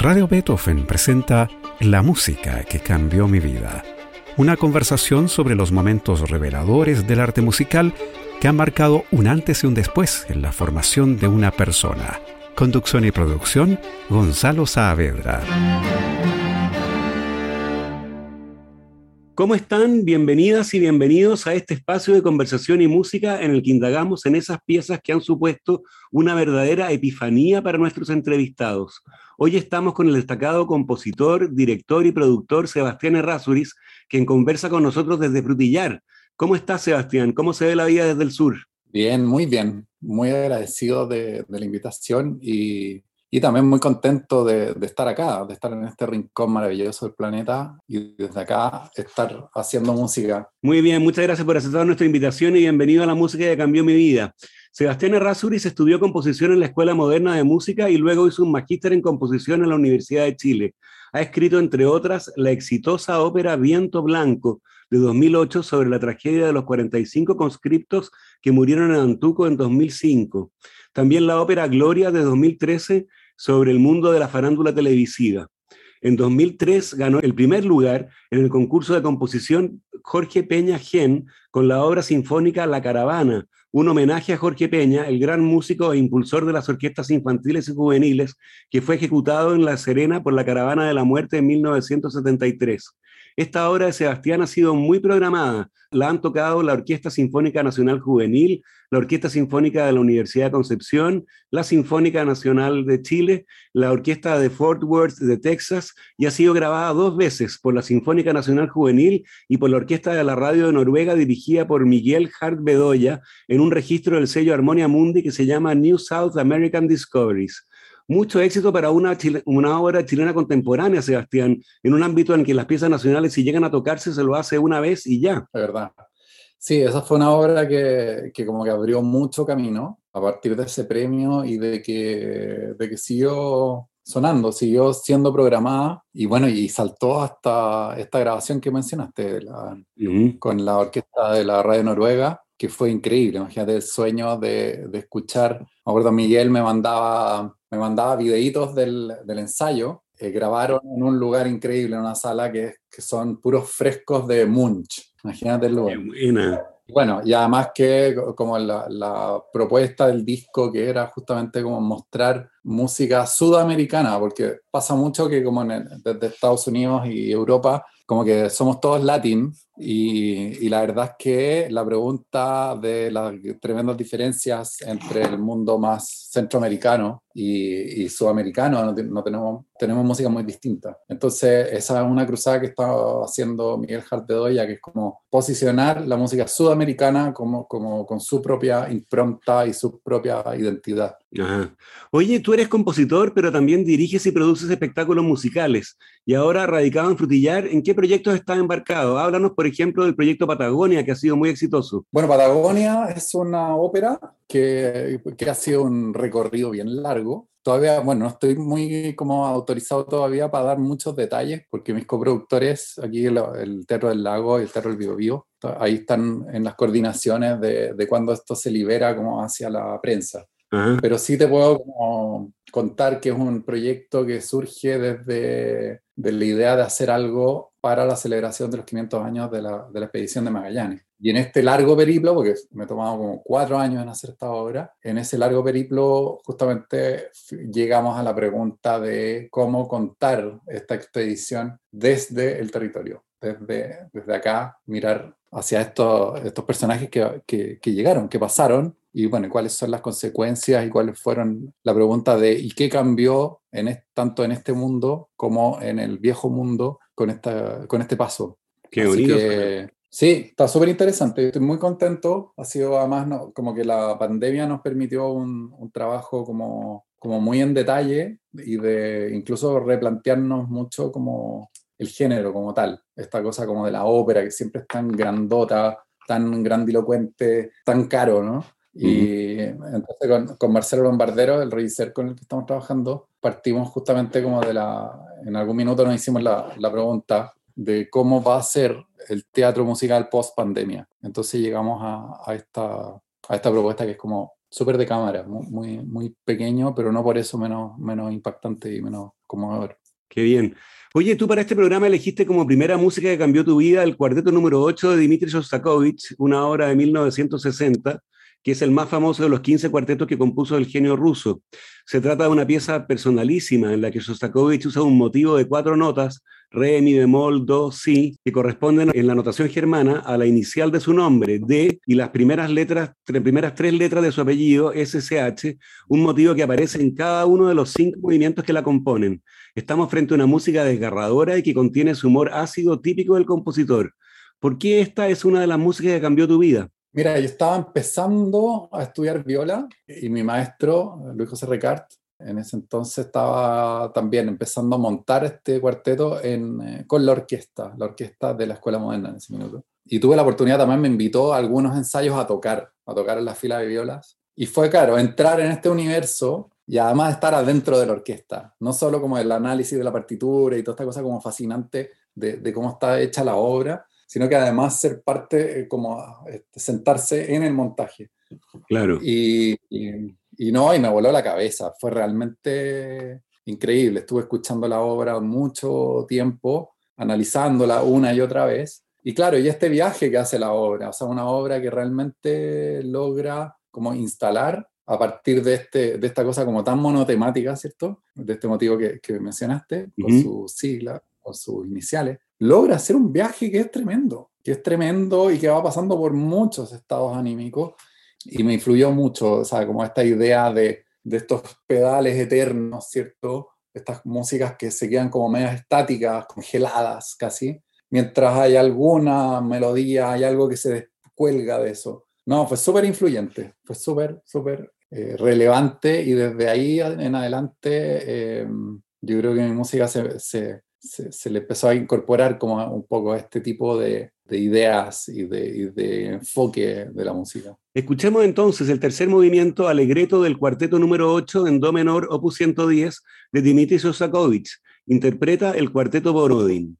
Radio Beethoven presenta La música que cambió mi vida. Una conversación sobre los momentos reveladores del arte musical que han marcado un antes y un después en la formación de una persona. Conducción y producción, Gonzalo Saavedra. ¿Cómo están? Bienvenidas y bienvenidos a este espacio de conversación y música en el que indagamos en esas piezas que han supuesto una verdadera epifanía para nuestros entrevistados. Hoy estamos con el destacado compositor, director y productor Sebastián Errázuriz, quien conversa con nosotros desde Frutillar. ¿Cómo estás, Sebastián? ¿Cómo se ve la vida desde el sur? Bien, muy bien. Muy agradecido de, de la invitación y y también muy contento de, estar acá, de estar en este rincón maravilloso del planeta y desde acá estar haciendo música. Muy bien, muchas gracias por aceptar nuestra invitación y bienvenido a la música que cambió mi vida. Sebastián Errázuriz estudió composición en la Escuela Moderna de Música y luego hizo un magíster en composición en la Universidad de Chile. Ha escrito, entre otras, la exitosa ópera Viento Blanco de 2008 sobre la tragedia de los 45 conscriptos que murieron en Antuco en 2005. También la ópera Gloria de 2013 sobre el mundo de la farándula televisiva. En 2003 ganó el primer lugar en el concurso de composición Jorge Peña Gen con la obra sinfónica La Caravana, un homenaje a Jorge Peña, el gran músico e impulsor de las orquestas infantiles y juveniles, que fue ejecutado en La Serena por la Caravana de la Muerte en 1973. Esta obra de Sebastián ha sido muy programada. La han tocado la Orquesta Sinfónica Nacional Juvenil, la Orquesta Sinfónica de la Universidad de Concepción, la Sinfónica Nacional de Chile, la Orquesta de Fort Worth de Texas y ha sido grabada dos veces por la Sinfónica Nacional Juvenil y por la Orquesta de la Radio de Noruega dirigida por Miguel Hart Bedoya en un registro del sello Harmonia Mundi que se llama New South American Discoveries mucho éxito para una, una obra chilena contemporánea, Sebastián, en un ámbito en que las piezas nacionales, si llegan a tocarse, se lo hace una vez y ya. De verdad. Sí, esa fue una obra que, que, como que abrió mucho camino a partir de ese premio y de que, de que siguió sonando, siguió siendo programada y bueno, y saltó hasta esta grabación que mencionaste con la orquesta de la Radio Noruega, que fue increíble. Imagínate el sueño de, de escuchar. Me acuerdo, Miguel me mandaba me mandaba videitos del, del ensayo. Eh, grabaron en un lugar increíble, en una sala que, que son puros frescos de Munch. Imagínate el lugar. Bueno, y además que como la, la, propuesta del disco que era justamente como mostrar música sudamericana, porque pasa mucho que como desde Estados Unidos y Europa, como que somos todos latin y, la verdad es que la pregunta de las tremendas diferencias entre el mundo más centroamericano y, sudamericano, no, no, tenemos, tenemos música muy distinta. Entonces, esa es una cruzada que está haciendo Miguel Jartedoya, que es como posicionar la música sudamericana como, como con su propia impronta y su propia identidad. Ajá. Oye, tú eres compositor, pero también diriges y produces espectáculos musicales. Y ahora, radicado en Frutillar, ¿en qué proyectos estás embarcado? Háblanos, por ejemplo, del proyecto Patagonia, que ha sido muy exitoso. Bueno, Patagonia es una ópera que, que ha sido un recorrido bien largo. Todavía, bueno, no estoy muy como autorizado todavía para dar muchos detalles, porque mis coproductores, aquí el, el Teatro del Lago y el Teatro del Bio, Bio ahí están en las coordinaciones de, de cuando esto se libera como hacia la prensa. Pero sí te puedo como contar que es un proyecto que surge desde de la idea de hacer algo para la celebración de los 500 años de la, de la, expedición de Magallanes. Y en este largo periplo, porque me he tomado como cuatro años en hacer esta obra, en ese largo periplo justamente llegamos a la pregunta de cómo contar esta expedición desde el territorio, desde, desde acá, mirar hacia estos, estos personajes que, que, que llegaron, que pasaron y bueno, cuáles son las consecuencias y cuáles fueron la pregunta de ¿y qué cambió en tanto en este mundo como en el viejo mundo con, esta, con este paso? Qué bonito. Que, sí, está súper interesante, estoy muy contento, ha sido además no, como que la pandemia nos permitió un, un trabajo como, como muy en detalle y de incluso replantearnos mucho como el género como tal, esta cosa como de la ópera que siempre es tan grandota, tan grandilocuente, tan caro, ¿no? Y entonces con, con, Marcelo Lombardero, el revisor con el que estamos trabajando, partimos justamente como de la, en algún minuto nos hicimos la, la pregunta de cómo va a ser el teatro musical post pandemia. Entonces llegamos a, a, esta, a esta propuesta que es como súper de cámara, muy, muy pequeño, pero no por eso menos, menos impactante y menos conmovedor. Qué bien. Oye, tú para este programa elegiste como primera música que cambió tu vida el cuarteto número 8 de Dmitri Shostakovich, una obra de 1960, que es el más famoso de los 15 cuartetos que compuso el genio ruso. Se trata de una pieza personalísima en la que Shostakovich usa un motivo de cuatro notas, re, mi bemol, do, si, que corresponden en la notación germana a la inicial de su nombre, D, y las primeras letras, primeras tres letras de su apellido, SSH, un motivo que aparece en cada uno de los cinco movimientos que la componen. Estamos frente a una música desgarradora y que contiene su humor ácido típico del compositor. ¿Por qué esta es una de las músicas que cambió tu vida? Mira, yo estaba empezando a estudiar viola y mi maestro, Luis José Recart, en ese entonces estaba también empezando a montar este cuarteto eh, con la orquesta, la orquesta de la Escuela Moderna en ese minuto. Y tuve la oportunidad, también me invitó a algunos ensayos a tocar, a tocar en la fila de violas. Y fue, claro, entrar en este universo y además estar adentro de la orquesta, no solo como el análisis de la partitura y toda esta cosa como fascinante de cómo está hecha la obra, sino que además ser parte, eh, como este, sentarse en el montaje. Claro. Y, y, no, y me voló la cabeza, fue realmente increíble. Estuve escuchando la obra mucho tiempo, analizándola una y otra vez. Y claro, y este viaje que hace la obra, o sea, una obra que realmente logra como instalar a partir de, este, de esta cosa como tan monotemática, ¿cierto? De este motivo que, que mencionaste, con su sigla, con sus iniciales, logra hacer un viaje que es tremendo, que es tremendo y que va pasando por muchos estados anímicos y me influyó mucho, o sea, como esta idea de, de estos pedales eternos, ¿cierto? Estas músicas que se quedan como medias estáticas, congeladas casi, mientras hay alguna melodía, hay algo que se descuelga de eso. No, fue súper influyente, fue súper, súper eh, relevante y desde ahí en adelante eh, yo creo que mi música se, se, se, le empezó a incorporar como un poco este tipo de, de ideas y de, de, enfoque de la música. Escuchemos entonces el tercer movimiento alegreto del cuarteto número 8 en Do menor, opus 110, de Dimitri Sosakovich. Interpreta el cuarteto Borodin.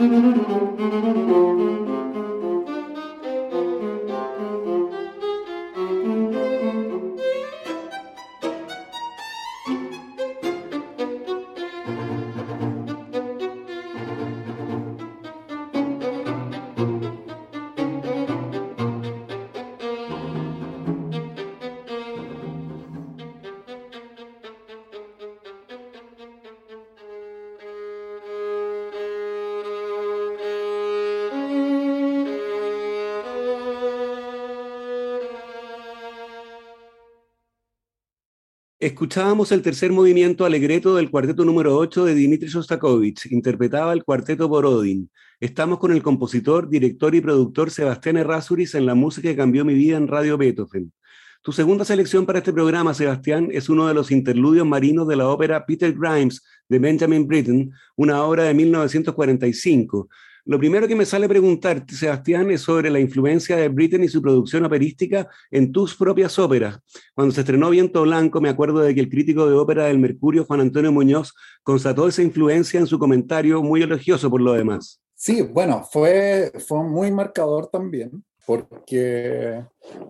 Müzik Escuchábamos el tercer movimiento alegreto del cuarteto número 8 de Dimitri Shostakovich, interpretaba el cuarteto Borodin. Estamos con el compositor, director y productor Sebastián Errázuriz en la música que cambió mi vida en Radio Beethoven. Tu segunda selección para este programa, Sebastián, es uno de los interludios marinos de la ópera Peter Grimes de Benjamin Britten, una obra de 1945. Lo primero que me sale preguntarte, Sebastián, es sobre la influencia de Britten y su producción operística en tus propias óperas. Cuando se estrenó Viento Blanco, me acuerdo de que el crítico de ópera del Mercurio, Juan Antonio Muñoz, constató esa influencia en su comentario, muy elogioso por lo demás. Sí, bueno, fue, fue muy marcador también, porque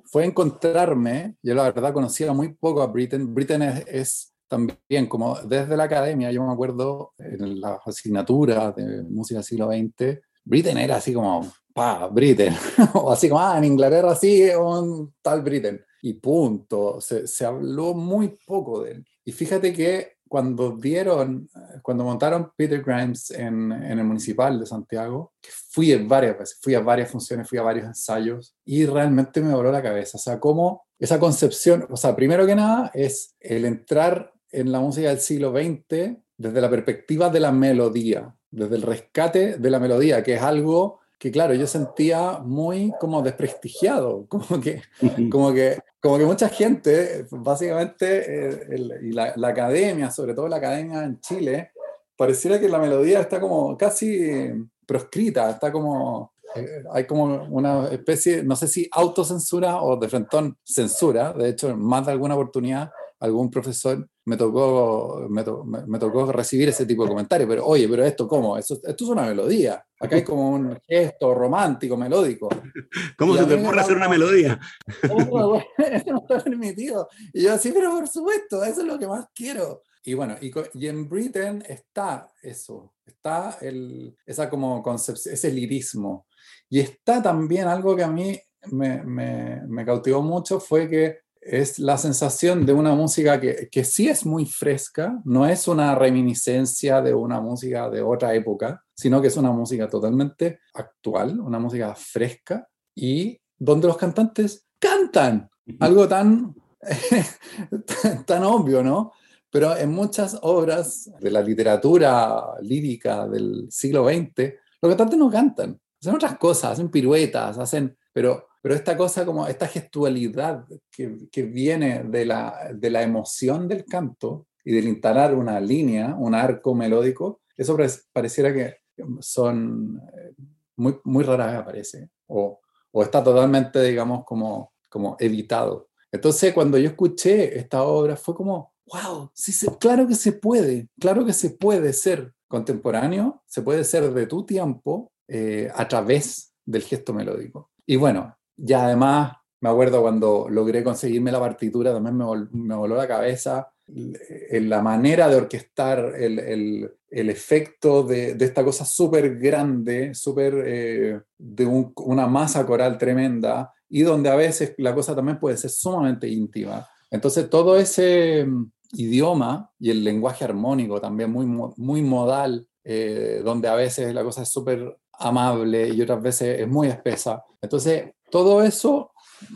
fue encontrarme, yo la verdad conocía muy poco a Britten. Britten es también, como desde la academia, yo me acuerdo en las asignaturas de música del siglo XX, Britten era así como, pa, Britten, o así como, ah, en Inglaterra sí, un tal Britten, y punto, se, se habló muy poco de él. Y fíjate que cuando dieron, cuando montaron Peter Grimes en, en, el Municipal de Santiago, fui varias veces, fui a varias funciones, fui a varios ensayos, y realmente me voló la cabeza. O sea, cómo esa concepción, o sea, primero que nada es el entrar en la música del siglo XX desde la perspectiva de la melodía, desde el rescate de la melodía, que es algo que, claro, yo sentía muy como desprestigiado, como que, como que, como que mucha gente, básicamente, eh, y la, academia, sobre todo la academia en Chile, pareciera que la melodía está como casi proscrita, está como, eh, hay como una especie, no sé si autocensura o de frentón censura, de hecho, en más de alguna oportunidad algún profesor me tocó, me, me, tocó recibir ese tipo de comentarios, pero oye, pero esto cómo, esto, esto es una melodía, acá hay como un gesto romántico, melódico. ¿Cómo se te ocurre hacer una melodía? Eso no está permitido. Y yo así, pero por supuesto, eso es lo que más quiero. Y bueno, y, y en Britain está eso, está el, esa como concepción, ese lirismo. Y está también algo que a mí me, me, me cautivó mucho, fue que es la sensación de una música que, que, sí es muy fresca, no es una reminiscencia de una música de otra época, sino que es una música totalmente actual, una música fresca y donde los cantantes cantan, algo tan, tan obvio, ¿no? Pero en muchas obras de la literatura lírica del siglo XX, los cantantes no cantan, hacen otras cosas, hacen piruetas, hacen, pero pero esta cosa como esta gestualidad que, que viene de la, de la emoción del canto y del instalar una línea, un arco melódico, eso pareciera que son eh, muy, muy raras aparece o, o está totalmente, digamos, como, como evitado. Entonces, cuando yo escuché esta obra, fue como, wow, sí, claro que se puede, claro que se puede ser contemporáneo, se puede ser de tu tiempo eh, a través del gesto melódico. Y bueno, ya además, me acuerdo cuando logré conseguirme la partitura, también me, me voló la cabeza la manera de orquestar el, efecto de, esta cosa súper grande, súper eh, de una masa coral tremenda, y donde a veces la cosa también puede ser sumamente íntima. Entonces todo ese mm, idioma y el lenguaje armónico también muy, muy modal, eh, donde a veces la cosa es súper amable y otras veces es muy espesa. Entonces todo eso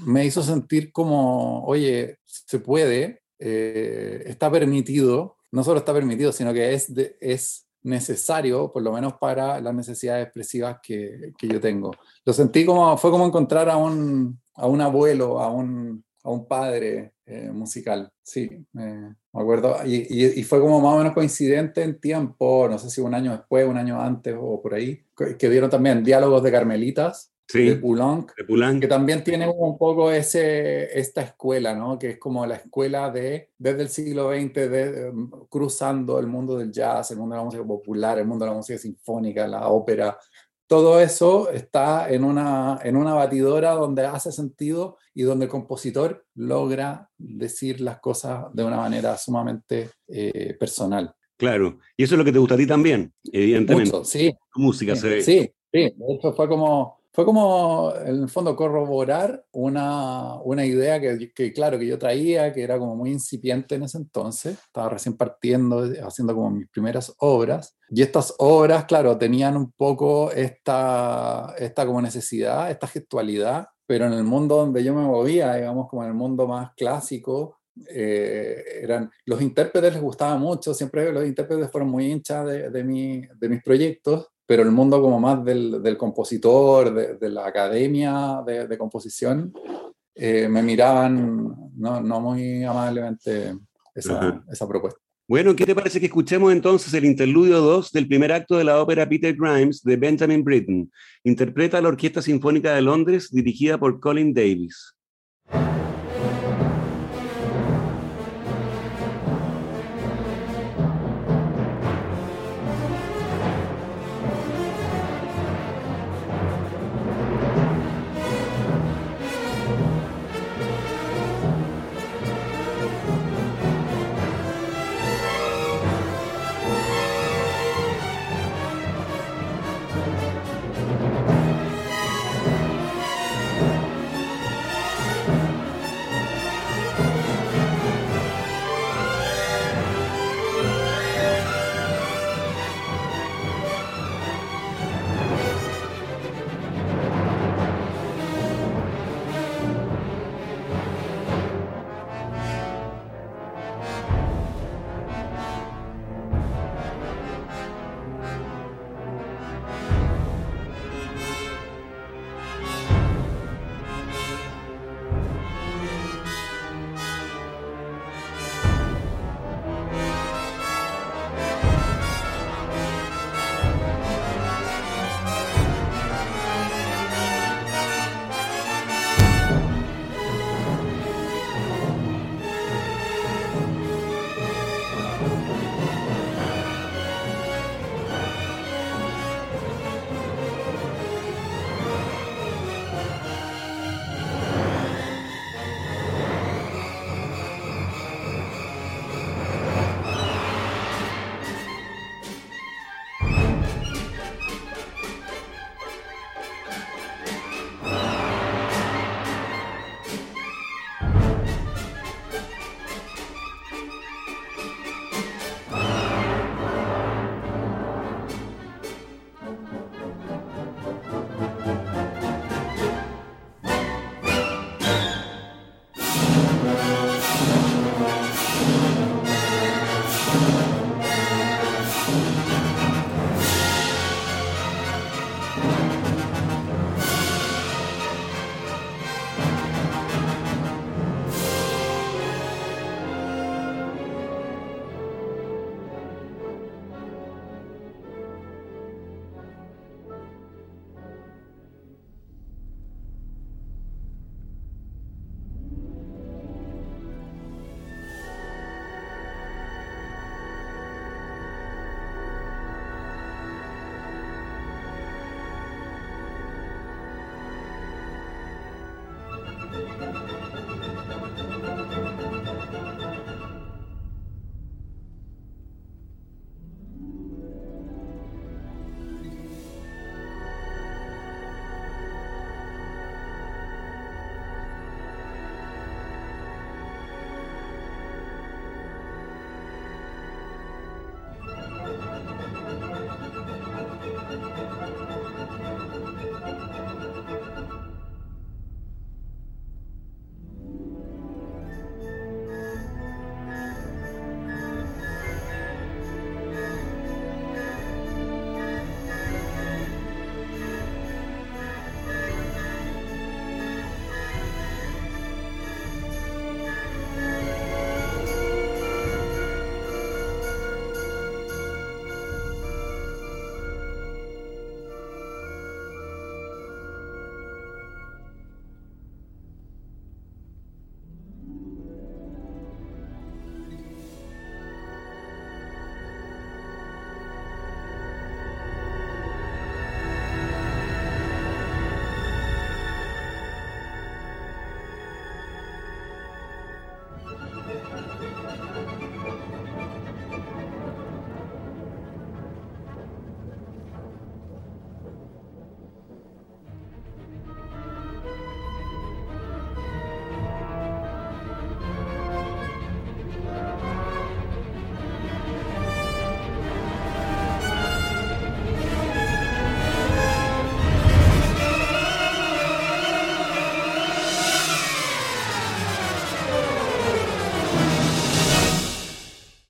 me hizo sentir como, oye, se puede, eh, está permitido, no solo está permitido, sino que es, es necesario, por lo menos para las necesidades expresivas que, yo tengo. Lo sentí como, fue como encontrar a un, abuelo, a un, padre eh, musical, sí, me acuerdo, y, fue como más o menos coincidente en tiempo, no sé si un año después, un año antes o por ahí, que dieron también diálogos de Carmelitas, de Poulenc, que también tiene un poco ese, esta escuela, ¿no? que es como la escuela de, desde el siglo XX, de, um, cruzando el mundo del jazz, el mundo de la música popular, el mundo de la música sinfónica, la ópera. Todo eso está en una, en una batidora donde hace sentido y donde el compositor logra decir las cosas de una manera sumamente eh, personal. Claro, y eso es lo que te gusta a ti también, evidentemente. sí. música se ve. Sí, sí, de hecho fue como fue como, en el fondo, corroborar una, una idea que, claro, que yo traía, que era como muy incipiente en ese entonces. Estaba recién partiendo, haciendo como mis primeras obras. Y estas obras, claro, tenían un poco esta, esta como necesidad, esta gestualidad, pero en el mundo donde yo me movía, digamos, como en el mundo más clásico, eh, eran, los intérpretes les gustaba mucho, siempre los intérpretes fueron muy hinchas de, mi, de mis proyectos, pero el mundo como más del, del compositor, de, la academia de, composición, eh, me miraban no, no, muy amablemente esa, esa, propuesta. Bueno, ¿qué te parece que escuchemos entonces el interludio 2 del primer acto de la ópera Peter Grimes de Benjamin Britten? Interpreta la Orquesta Sinfónica de Londres dirigida por Colin Davis.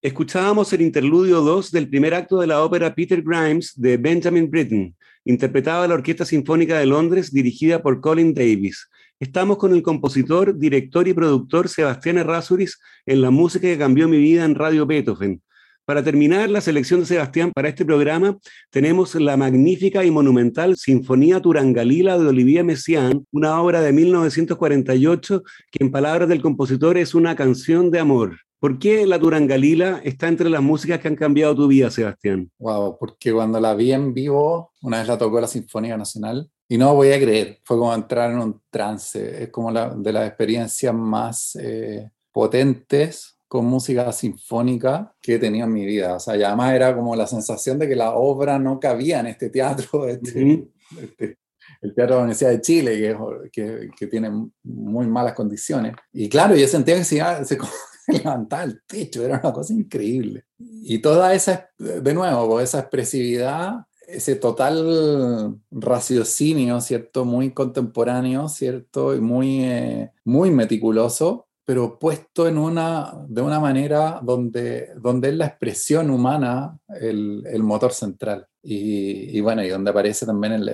Escuchábamos el interludio 2 del primer acto de la ópera Peter Grimes de Benjamin Britten, interpretada la Orquesta Sinfónica de Londres dirigida por Colin Davis. Estamos con el compositor, director y productor Sebastián Errázuriz en la música que cambió mi vida en Radio Beethoven. Para terminar la selección de Sebastián para este programa, tenemos la magnífica y monumental Sinfonía Turangalila de Olivier Messiaen, una obra de 1948 que en palabras del compositor es una canción de amor. ¿Por qué la Turangalila está entre las músicas que han cambiado tu vida, Sebastián? Wow, porque cuando la vi en vivo, una vez la tocó la Sinfónica Nacional, y no voy a creer, fue como entrar en un trance, es como la, de las experiencias más eh, potentes con música sinfónica que he tenido en mi vida. O sea, y además era como la sensación de que la obra no cabía en este teatro, este, este, el Teatro de la Universidad de Chile, que, que, tiene muy malas condiciones. Y claro, yo sentía que se, se, levantaba el techo, era una cosa increíble. Y toda esa, de nuevo, pues, esa expresividad ese total raciocinio, ¿cierto? Muy contemporáneo, ¿cierto? Y muy, eh, muy meticuloso, pero puesto en una, de una manera donde, donde es la expresión humana el, el motor central. Y, y, bueno, y donde aparece también el,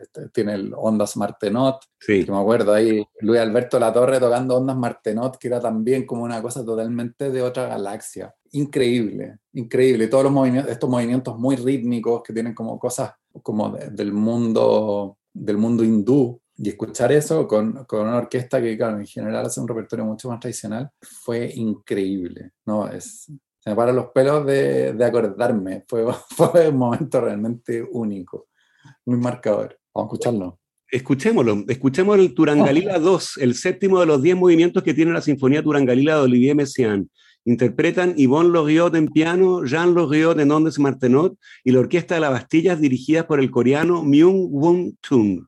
este, tiene el Ondas Martenot, sí. que me acuerdo ahí, Luis Alberto Latorre tocando Ondas Martenot, que era también como una cosa totalmente de otra galaxia. Increíble, increíble. Todos los movimientos, estos movimientos muy rítmicos que tienen como cosas como del mundo del mundo hindú, y escuchar eso con, con, una orquesta que, claro, en general hace un repertorio mucho más tradicional, fue increíble. ¿no? Es, se me paran los pelos de, de acordarme. Fue, fue un momento realmente único, muy marcador. Vamos a escucharlo. Escuchémoslo, escuchemos el Turangalila 2, el séptimo de los 10 movimientos que tiene la Sinfonía Turangalila de Olivier Messiaen. Interpretan Yvonne Loriot en piano, Jean Loriot en ondes martenot y la Orquesta de la Bastilla dirigida por el coreano Myung Won Chung.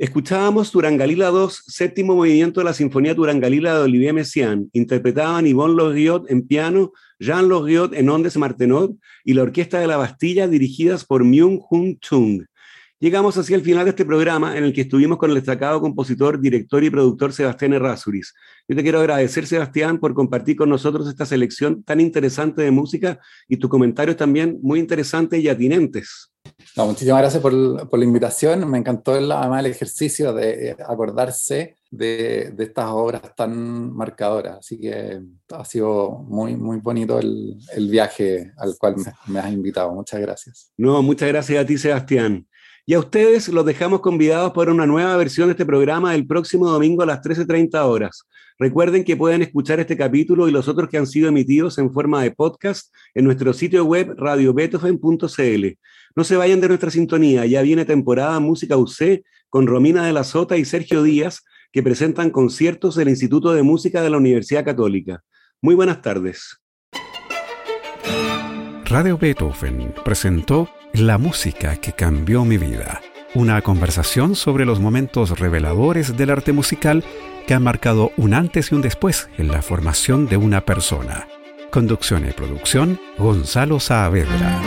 Escuchábamos Turangalila 2, séptimo movimiento de la Sinfonía Turangalila de Olivier Messiaen. Interpretaban Yvonne Loriot en piano, Jean Loriot en ondes martenot y la Orquesta de la Bastilla dirigidas por Myung Hun Chung. Llegamos así al final de este programa en el que estuvimos con el destacado compositor, director y productor Sebastián Errázuriz. Yo te quiero agradecer, Sebastián, por compartir con nosotros esta selección tan interesante de música y tus comentarios también muy interesantes y atinentes muchísimas gracias por, la invitación. Me encantó el, además el ejercicio de acordarse de, estas obras tan marcadoras. Así que ha sido muy, muy bonito el, viaje al cual me, me, has invitado. Muchas gracias. No, muchas gracias a ti, Sebastián. Y a ustedes los dejamos convidados por una nueva versión de este programa el próximo domingo a las 13.30 horas. Recuerden que pueden escuchar este capítulo y los otros que han sido emitidos en forma de podcast en nuestro sitio web radiobeethoven.cl. No se vayan de nuestra sintonía, ya viene temporada Música UC con Romina de la Sota y Sergio Díaz, que presentan conciertos del Instituto de Música de la Universidad Católica. Muy buenas tardes. Radio Beethoven presentó La música que cambió mi vida, una conversación sobre los momentos reveladores del arte musical que han marcado un antes y un después en la formación de una persona. Conducción y producción, Gonzalo Saavedra.